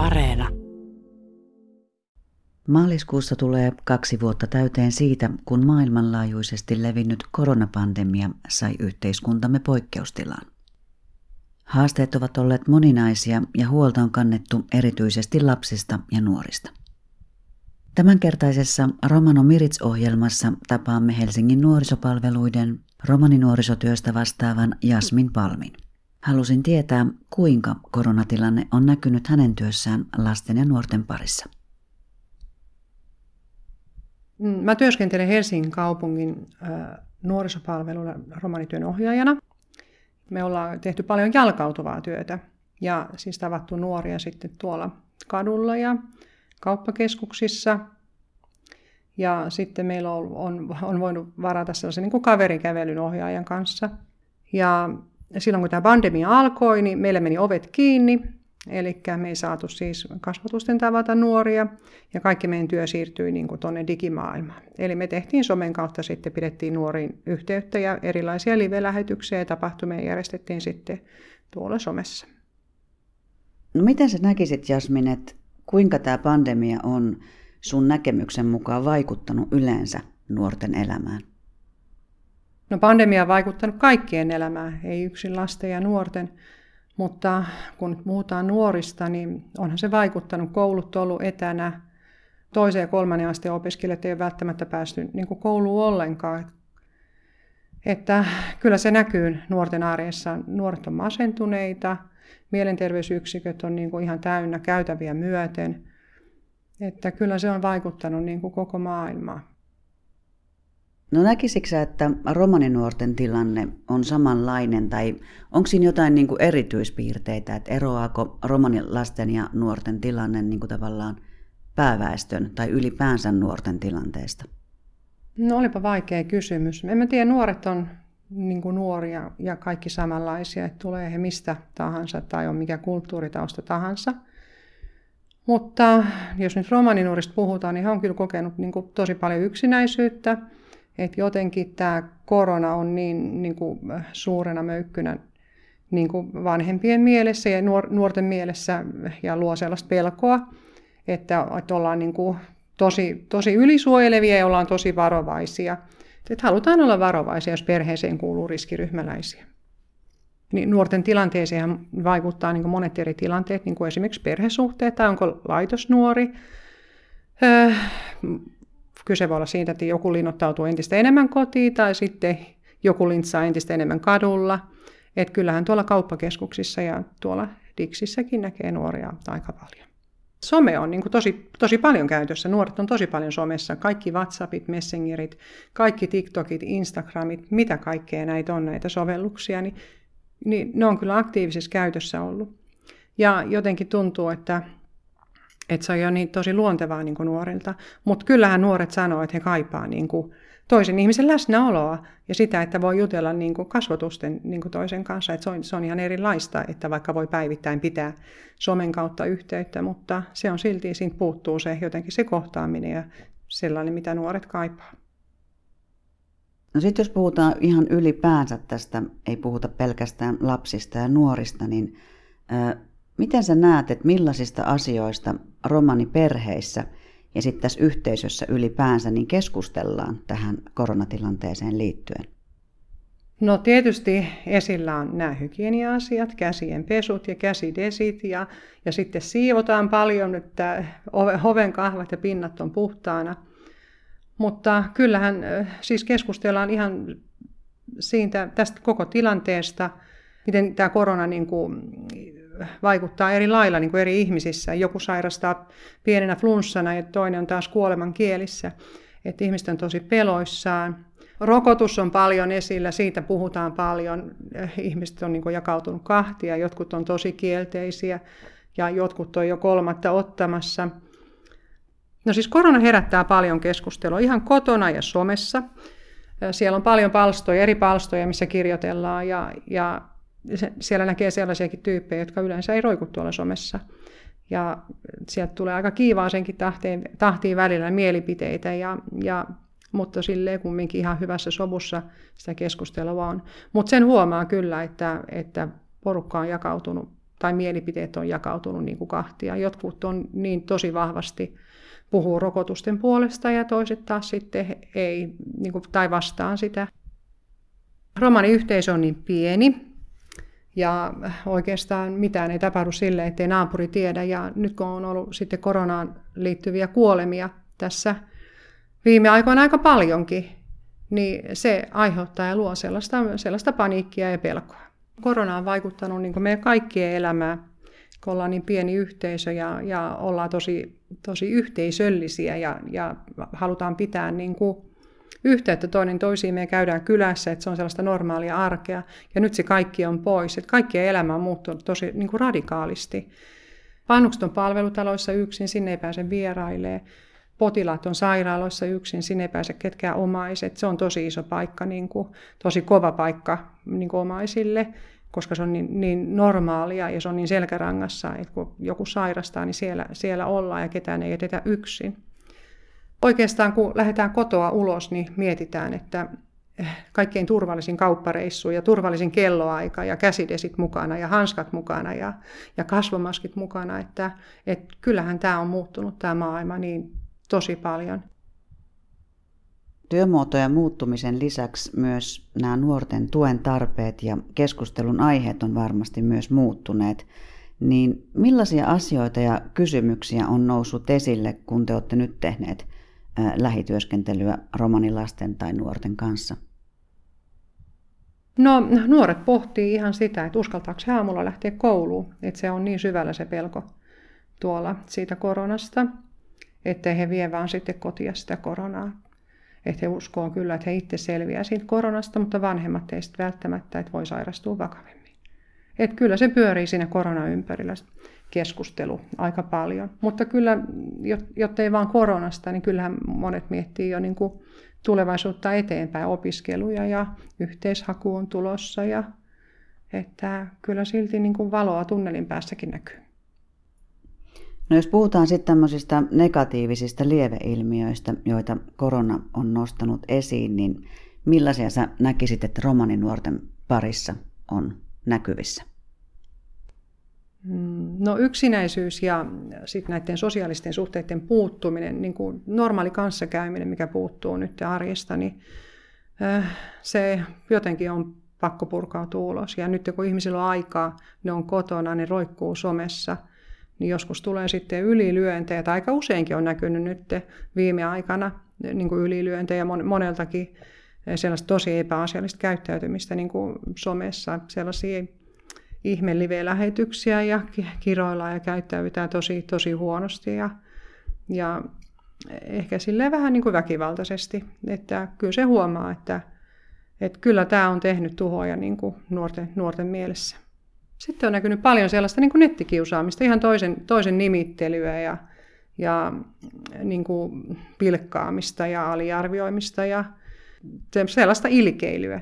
Areena. Maaliskuussa tulee kaksi vuotta täyteen siitä, kun maailmanlaajuisesti levinnyt koronapandemia sai yhteiskuntamme poikkeustilaan. Haasteet ovat olleet moninaisia ja huolta on kannettu erityisesti lapsista ja nuorista. Tämänkertaisessa Romano Mirits-ohjelmassa tapaamme Helsingin nuorisopalveluiden romaninuorisotyöstä vastaavan Jasmin Palmin. Halusin tietää, kuinka koronatilanne on näkynyt hänen työssään lasten ja nuorten parissa. Mm, mä työskentelen Helsingin kaupungin nuorisopalveluilla romanityön ohjaajana. Me ollaan tehty paljon jalkautuvaa työtä ja siis tavattu nuoria sitten tuolla kadulla ja kauppakeskuksissa. Ja sitten meillä on, on, on voinut varata sellaisen niin kuin kaverikävelyn ohjaajan kanssa. Ja silloin kun tämä pandemia alkoi, niin meillä meni ovet kiinni. Eli me ei saatu siis kasvatusten tavata nuoria ja kaikki meidän työ siirtyi niin tuonne digimaailmaan. Eli me tehtiin somen kautta sitten, pidettiin nuoriin yhteyttä ja erilaisia live-lähetyksiä ja tapahtumia järjestettiin sitten tuolla somessa. No miten sä näkisit Jasmin, että kuinka tämä pandemia on sun näkemyksen mukaan vaikuttanut yleensä nuorten elämään? No pandemia on vaikuttanut kaikkien elämään, ei yksin lasten ja nuorten. Mutta kun puhutaan nuorista, niin onhan se vaikuttanut. Koulut on ollut etänä. Toisen ja kolmannen asteen opiskelijat ei ole välttämättä päästy niin kouluun ollenkaan. Että kyllä se näkyy nuorten arjessa. Nuoret on masentuneita, mielenterveysyksiköt on niin kuin ihan täynnä käytäviä myöten. Että kyllä se on vaikuttanut niin kuin koko maailmaan. No näkisikö että romaninuorten tilanne on samanlainen tai onko siinä jotain niin kuin erityispiirteitä, että eroaako romanilasten ja nuorten tilanne niin kuin tavallaan pääväestön tai ylipäänsä nuorten tilanteesta? No olipa vaikea kysymys. En mä tiedä, nuoret on niin kuin nuoria ja kaikki samanlaisia, että tulee he mistä tahansa tai on mikä kulttuuritausta tahansa. Mutta jos nyt romaninuorista puhutaan, niin he on kyllä kokenut niin kuin tosi paljon yksinäisyyttä – että jotenkin tämä korona on niin, niin kuin suurena möykkynä niin kuin vanhempien mielessä ja nuorten mielessä ja luo sellaista pelkoa, että, että ollaan niin kuin tosi, tosi ylisuojelevia ja ollaan tosi varovaisia. Että halutaan olla varovaisia, jos perheeseen kuuluu riskiryhmäläisiä. Niin nuorten tilanteeseen vaikuttaa niin monet eri tilanteet, niin kuin esimerkiksi perhesuhteet tai onko laitosnuori. Öö, Kyse voi olla siitä, että joku linnoittautuu entistä enemmän kotiin tai sitten joku lintsaa entistä enemmän kadulla. Et kyllähän tuolla kauppakeskuksissa ja tuolla Dixissäkin näkee nuoria aika paljon. Some on niin tosi, tosi paljon käytössä. Nuoret on tosi paljon somessa. Kaikki WhatsAppit, Messengerit, kaikki TikTokit, Instagramit, mitä kaikkea näitä on, näitä sovelluksia, niin, niin ne on kyllä aktiivisessa käytössä ollut. Ja jotenkin tuntuu, että että se on jo niin tosi luontevaa niin kuin nuorilta. Mutta kyllähän nuoret sanoo, että he kaipaa niin toisen ihmisen läsnäoloa ja sitä, että voi jutella niin kuin kasvotusten niin kuin toisen kanssa. Että se, on, se on ihan erilaista, että vaikka voi päivittäin pitää somen kautta yhteyttä, mutta se on silti, siitä puuttuu se jotenkin se kohtaaminen ja sellainen, mitä nuoret kaipaa. No sitten jos puhutaan ihan ylipäänsä tästä, ei puhuta pelkästään lapsista ja nuorista, niin Miten sä näet, että millaisista asioista romaniperheissä ja sitten tässä yhteisössä ylipäänsä niin keskustellaan tähän koronatilanteeseen liittyen? No tietysti esillä on nämä hygienia-asiat, käsien pesut ja käsidesit ja, ja sitten siivotaan paljon, että oven kahvat ja pinnat on puhtaana. Mutta kyllähän siis keskustellaan ihan siitä, tästä koko tilanteesta, miten tämä korona niin kuin vaikuttaa eri lailla niin kuin eri ihmisissä. Joku sairastaa pienenä flunssana ja toinen on taas kuoleman kielissä. Että ihmiset on tosi peloissaan. Rokotus on paljon esillä, siitä puhutaan paljon. Ihmiset on niin kuin jakautunut kahtia, jotkut on tosi kielteisiä ja jotkut on jo kolmatta ottamassa. No siis korona herättää paljon keskustelua ihan kotona ja somessa. Siellä on paljon palstoja, eri palstoja, missä kirjoitellaan ja, ja siellä näkee sellaisiakin tyyppejä, jotka yleensä ei roiku tuolla somessa. Ja sieltä tulee aika kiivaasenkin tahtiin, tahtiin välillä mielipiteitä, ja, ja, mutta silleen kumminkin ihan hyvässä sovussa sitä keskustelua on. Mutta sen huomaa kyllä, että, että porukka on jakautunut tai mielipiteet on jakautunut niin kuin kahtia. Jotkut on niin tosi vahvasti puhuu rokotusten puolesta ja toiset taas sitten ei, niin kuin, tai vastaan sitä. Romaniyhteisö on niin pieni, ja oikeastaan mitään ei tapahdu sille, ettei naapuri tiedä. Ja nyt kun on ollut sitten koronaan liittyviä kuolemia tässä viime aikoina aika paljonkin, niin se aiheuttaa ja luo sellaista, sellaista paniikkia ja pelkoa. Korona on vaikuttanut niin meidän kaikkien elämään, kun ollaan niin pieni yhteisö ja, ja ollaan tosi, tosi yhteisöllisiä ja, ja halutaan pitää niin kuin yhteyttä toinen toisiin. Me käydään kylässä, että se on sellaista normaalia arkea. Ja nyt se kaikki on pois. Että kaikkien elämä on muuttunut tosi niin kuin radikaalisti. Vanhukset on palvelutaloissa yksin, sinne ei pääse vierailemaan. Potilaat on sairaaloissa yksin, sinne ei pääse ketkään omaiset. Se on tosi iso paikka, niin kuin, tosi kova paikka niin kuin omaisille, koska se on niin, niin normaalia ja se on niin selkärangassa, että kun joku sairastaa, niin siellä, siellä ollaan ja ketään ei edetä yksin oikeastaan kun lähdetään kotoa ulos, niin mietitään, että eh, kaikkein turvallisin kauppareissu ja turvallisin kelloaika ja käsidesit mukana ja hanskat mukana ja, ja kasvomaskit mukana, että, että kyllähän tämä on muuttunut tämä maailma niin tosi paljon. Työmuotojen muuttumisen lisäksi myös nämä nuorten tuen tarpeet ja keskustelun aiheet on varmasti myös muuttuneet. Niin millaisia asioita ja kysymyksiä on noussut esille, kun te olette nyt tehneet lähityöskentelyä romanilasten tai nuorten kanssa? No nuoret pohtii ihan sitä, että uskaltaako he aamulla lähteä kouluun, että se on niin syvällä se pelko tuolla siitä koronasta, ettei he vie vaan sitten kotia sitä koronaa. Että he uskoo kyllä, että he itse selviää siitä koronasta, mutta vanhemmat teistä välttämättä, että voi sairastua vakavemmin. Että kyllä se pyörii siinä korona ympärillä keskustelu aika paljon. Mutta kyllä, jotta ei vaan koronasta, niin kyllähän monet miettii jo niin kuin tulevaisuutta eteenpäin, opiskeluja ja yhteishaku on tulossa. Ja, että kyllä silti niin kuin valoa tunnelin päässäkin näkyy. No jos puhutaan sitten tämmöisistä negatiivisista lieveilmiöistä, joita korona on nostanut esiin, niin millaisia sä näkisit, että romaninuorten parissa on näkyvissä? Mm, no yksinäisyys ja sitten näiden sosiaalisten suhteiden puuttuminen, niin kuin normaali kanssakäyminen, mikä puuttuu nyt arjesta, niin äh, se jotenkin on pakko purkautua ulos. Ja nyt kun ihmisillä on aikaa, ne on kotona, ne roikkuu somessa, niin joskus tulee sitten ylilyöntejä, tai aika useinkin on näkynyt nyt viime aikana niin kuin ylilyöntejä moneltakin sellaista tosi epäasiallista käyttäytymistä niin kuin somessa, sellaisia ihme live-lähetyksiä ja kiroillaan ja käyttäydytään tosi, tosi huonosti ja, ja ehkä sille vähän niin kuin väkivaltaisesti. Että kyllä se huomaa, että, että kyllä tämä on tehnyt tuhoja niin kuin nuorten, nuorten mielessä. Sitten on näkynyt paljon sellaista niin kuin nettikiusaamista, ihan toisen, toisen nimittelyä ja, ja niin kuin pilkkaamista ja aliarvioimista ja sellaista ilkeilyä,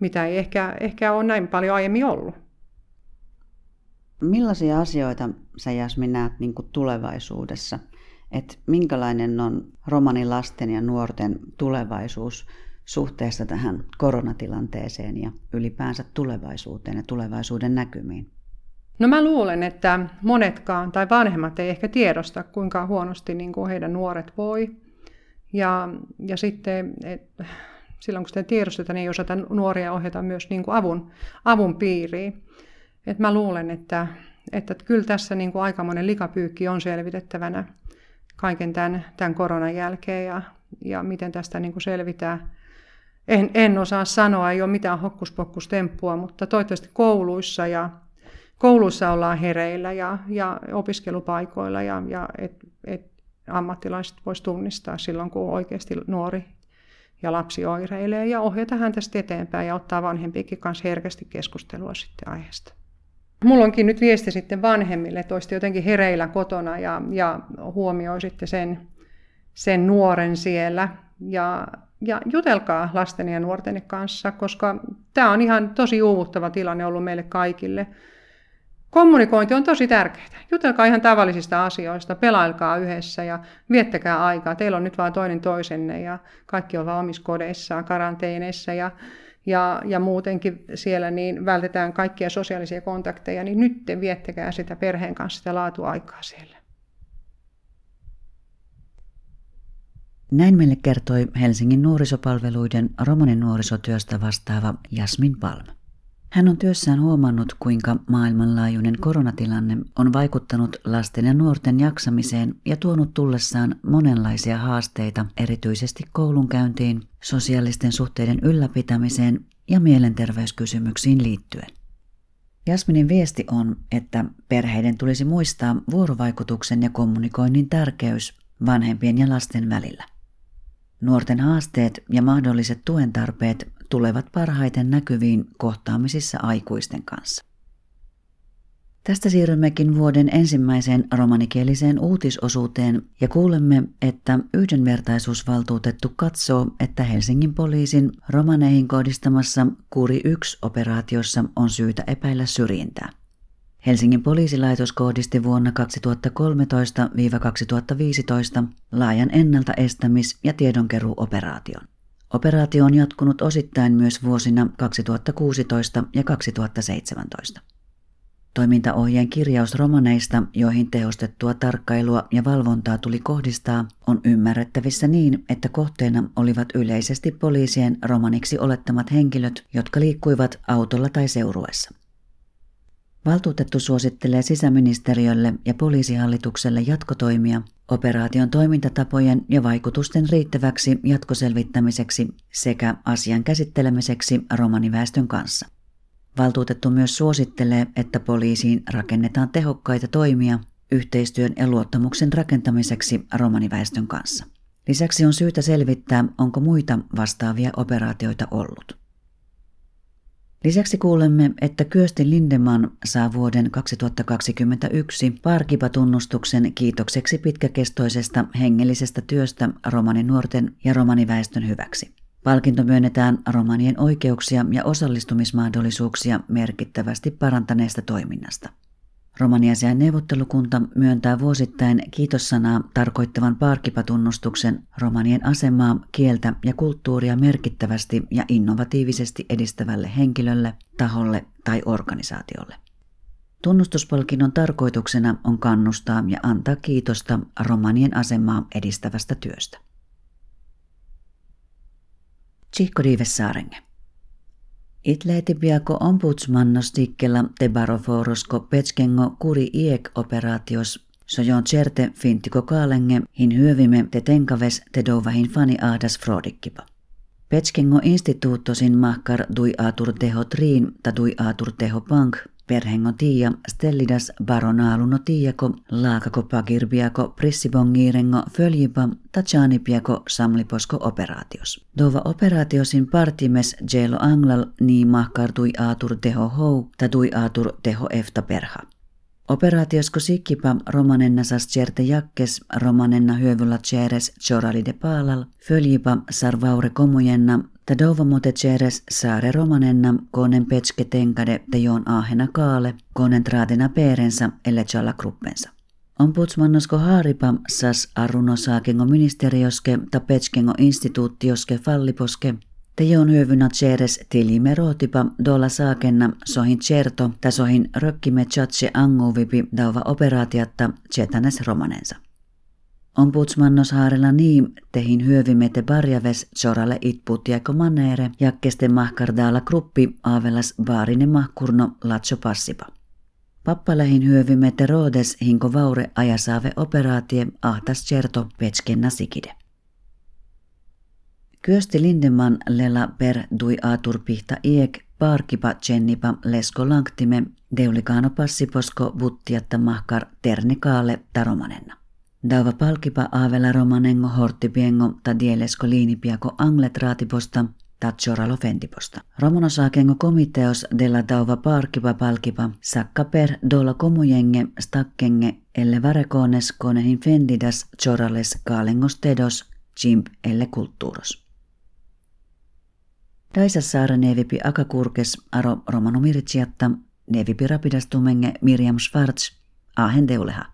mitä ei ehkä, ehkä ole näin paljon aiemmin ollut. Millaisia asioita sä Jasmin näet niin tulevaisuudessa? Et minkälainen on romanilasten ja nuorten tulevaisuus suhteessa tähän koronatilanteeseen ja ylipäänsä tulevaisuuteen ja tulevaisuuden näkymiin? No mä luulen, että monetkaan tai vanhemmat ei ehkä tiedosta, kuinka huonosti niin kuin heidän nuoret voi. Ja, ja sitten et, silloin kun sitä tiedostetaan, niin ei osata nuoria ohjata myös niin kuin avun, avun piiriin. Et mä luulen, että, että kyllä tässä niin kuin aikamoinen likapyykki on selvitettävänä kaiken tämän, tämän koronan jälkeen ja, ja miten tästä niin kuin selvitään. En, en osaa sanoa, ei ole mitään hokkuspokkustemppua, mutta toivottavasti kouluissa ja kouluissa ollaan hereillä ja, ja opiskelupaikoilla ja, ja et, et ammattilaiset vois tunnistaa silloin, kun oikeasti nuori ja lapsi oireilee ja ohjata häntä eteenpäin ja ottaa vanhempiikin kanssa herkästi keskustelua sitten aiheesta. Mulla onkin nyt viesti sitten vanhemmille, että olisitte jotenkin hereillä kotona ja, ja huomioisitte sen, sen nuoren siellä ja, ja jutelkaa lasten ja nuorten kanssa, koska tämä on ihan tosi uuvuttava tilanne ollut meille kaikille. Kommunikointi on tosi tärkeää. Jutelkaa ihan tavallisista asioista, pelailkaa yhdessä ja viettäkää aikaa. Teillä on nyt vain toinen toisenne ja kaikki on vaan omissa kodeissaan, karanteeneissa ja ja, ja muutenkin siellä niin vältetään kaikkia sosiaalisia kontakteja, niin nyt te viettäkää sitä perheen kanssa sitä laatuaikaa siellä. Näin meille kertoi Helsingin nuorisopalveluiden romanin nuorisotyöstä vastaava Jasmin Palm. Hän on työssään huomannut, kuinka maailmanlaajuinen koronatilanne on vaikuttanut lasten ja nuorten jaksamiseen ja tuonut tullessaan monenlaisia haasteita erityisesti koulunkäyntiin, sosiaalisten suhteiden ylläpitämiseen ja mielenterveyskysymyksiin liittyen. Jasminin viesti on, että perheiden tulisi muistaa vuorovaikutuksen ja kommunikoinnin tärkeys vanhempien ja lasten välillä. Nuorten haasteet ja mahdolliset tuen tarpeet tulevat parhaiten näkyviin kohtaamisissa aikuisten kanssa. Tästä siirrymmekin vuoden ensimmäiseen romanikieliseen uutisosuuteen ja kuulemme, että yhdenvertaisuusvaltuutettu katsoo, että Helsingin poliisin romaneihin kohdistamassa Kuri 1-operaatiossa on syytä epäillä syrjintää. Helsingin poliisilaitos kohdisti vuonna 2013-2015 laajan ennaltaestämis- ja tiedonkeruuoperaation. Operaatio on jatkunut osittain myös vuosina 2016 ja 2017. Toimintaohjeen kirjaus romaneista, joihin tehostettua tarkkailua ja valvontaa tuli kohdistaa, on ymmärrettävissä niin, että kohteena olivat yleisesti poliisien romaniksi olettamat henkilöt, jotka liikkuivat autolla tai seuruessa. Valtuutettu suosittelee sisäministeriölle ja poliisihallitukselle jatkotoimia operaation toimintatapojen ja vaikutusten riittäväksi jatkoselvittämiseksi sekä asian käsittelemiseksi romaniväestön kanssa. Valtuutettu myös suosittelee, että poliisiin rakennetaan tehokkaita toimia yhteistyön ja luottamuksen rakentamiseksi romaniväestön kanssa. Lisäksi on syytä selvittää, onko muita vastaavia operaatioita ollut. Lisäksi kuulemme, että Lindeman saa vuoden 2021 Parkipa-tunnustuksen kiitokseksi pitkäkestoisesta hengellisestä työstä romaninuorten ja romaniväestön hyväksi. Palkinto myönnetään romanien oikeuksia ja osallistumismahdollisuuksia merkittävästi parantaneesta toiminnasta. Romaniasian neuvottelukunta myöntää vuosittain kiitossanaa tarkoittavan parkipatunnustuksen romanien asemaa, kieltä ja kulttuuria merkittävästi ja innovatiivisesti edistävälle henkilölle, taholle tai organisaatiolle. Tunnustuspalkinnon tarkoituksena on kannustaa ja antaa kiitosta romanien asemaa edistävästä työstä. Tsihko Diivessaarenge. Itleeti piako ombudsmannostikkella te baroforosko petskengo kuri iek operaatios sojon certe fintiko kaalenge hin hyövime te tenkaves te dovahin fani ahdas frodikkipa. Petskengo instituuttosin mahkar dui atur teho triin ta dui atur teho pank Perhengo tiia stellidas baronaaluno tiiako laakako pagirbiako prissibongiirengo följipa piako samliposko operaatios. Dova operaatiosin partimes jelo anglal nii mahkartui aatur teho hou tui aatur teho efta perha. Operaatiosko sikkipa romanenna sas certe jakkes romanenna hyövyllä ceres chorali de paalal, följipa sarvaure komujenna Tadova ceres saare romanenna konen petske tenkade te joon ahena kaale, konen traatena peerensa elle challa gruppensa. Ombudsmannosko haaripa sas arruno saakengo ministerioske ta petskengo instituuttioske falliposke, te joon hyövynä ceres tilime rootipa dola saakenna sohin certo ta sohin rökkime chatse anguvipi dauva operaatiatta chetanes romanensa. Ombudsmannos haarella niin tehin hyövimete barjaves soralle itputiako maneere jakkeste mahkardaala gruppi aavelas baarine mahkurno latso passipa. Pappalähin hyövimete roodes hinko vaure ajasaave operaatie ahtas certo petskenna sikide. Kyösti Lindeman lela per dui pihta iek parkipa tsennipa lesko lanktime deulikaano passiposko buttiatta mahkar ternikaale taromanenna. Dava palkipa aavela romanengo horttipiengo ta dielesko liinipiako angletraatiposta Taccioralo fentiposta. Romanosaakengo komiteos della dauva parkipa palkipa sakka per dolla komujenge stakkenge elle varekones konehin fendidas chorales kaalengos tedos chimp elle kulttuuros. Daisa saara nevipi akakurkes aro romanomiritsiatta nevipi rapidastumenge Miriam Schwarz ahen deuleha.